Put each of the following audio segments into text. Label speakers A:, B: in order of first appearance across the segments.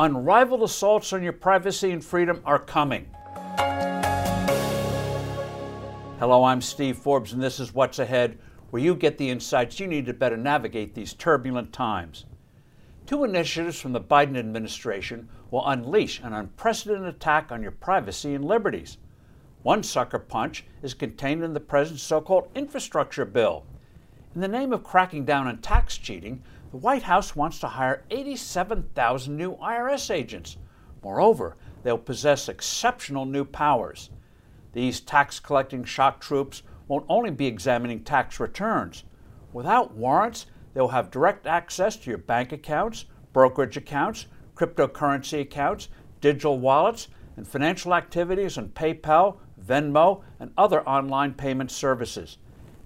A: Unrivaled assaults on your privacy and freedom are coming. Hello, I'm Steve Forbes, and this is What's Ahead, where you get the insights you need to better navigate these turbulent times. Two initiatives from the Biden administration will unleash an unprecedented attack on your privacy and liberties. One sucker punch is contained in the president's so called infrastructure bill. In the name of cracking down on tax cheating, the White House wants to hire 87,000 new IRS agents. Moreover, they'll possess exceptional new powers. These tax collecting shock troops won't only be examining tax returns. Without warrants, they'll have direct access to your bank accounts, brokerage accounts, cryptocurrency accounts, digital wallets, and financial activities on PayPal, Venmo, and other online payment services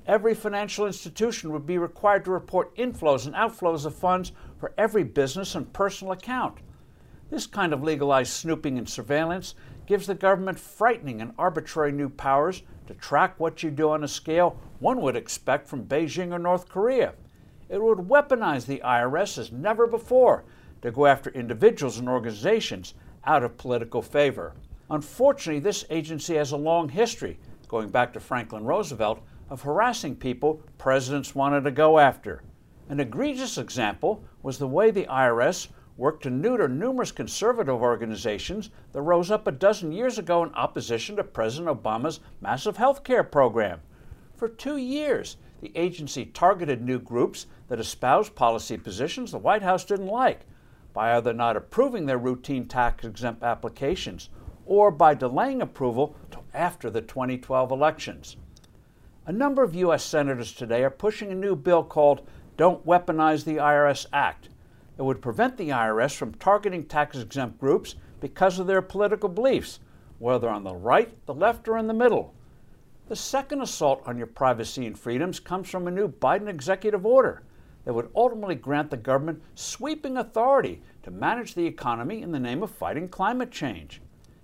A: every financial institution would be required to report inflows and outflows of funds for every business and personal account. This kind of legalized snooping and surveillance gives the government frightening and arbitrary new powers to track what you do on a scale one would expect from Beijing or North Korea. It would weaponize the IRS as never before to go after individuals and organizations out of political favor. Unfortunately, this agency has a long history, going back to Franklin Roosevelt, of harassing people presidents wanted to go after. An egregious example was the way the IRS worked to neuter numerous conservative organizations that rose up a dozen years ago in opposition to President Obama's massive health care program. For two years, the agency targeted new groups that espoused policy positions the White House didn't like by either not approving their routine tax exempt applications or by delaying approval till after the 2012 elections. A number of U.S. senators today are pushing a new bill called Don't Weaponize the IRS Act that would prevent the IRS from targeting tax exempt groups because of their political beliefs, whether on the right, the left, or in the middle. The second assault on your privacy and freedoms comes from a new Biden executive order that would ultimately grant the government sweeping authority to manage the economy in the name of fighting climate change.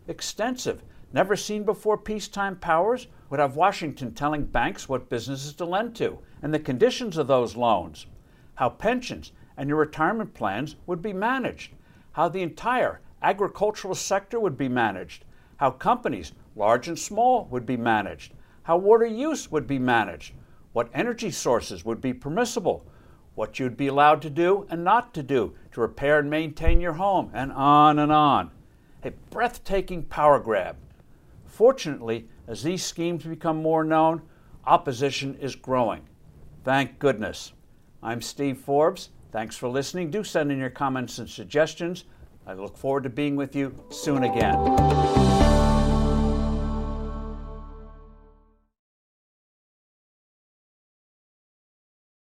A: Extensive never seen before peacetime powers would have Washington telling banks what businesses to lend to and the conditions of those loans, how pensions and your retirement plans would be managed, how the entire agricultural sector would be managed, how companies, large and small, would be managed, how water use would be managed, what energy sources would be permissible, what you'd be allowed to do and not to do to repair and maintain your home, and on and on. A breathtaking power grab Fortunately, as these schemes become more known, opposition is growing. Thank goodness. I'm Steve Forbes. Thanks for listening. Do send in your comments and suggestions. I look forward to being with you soon again.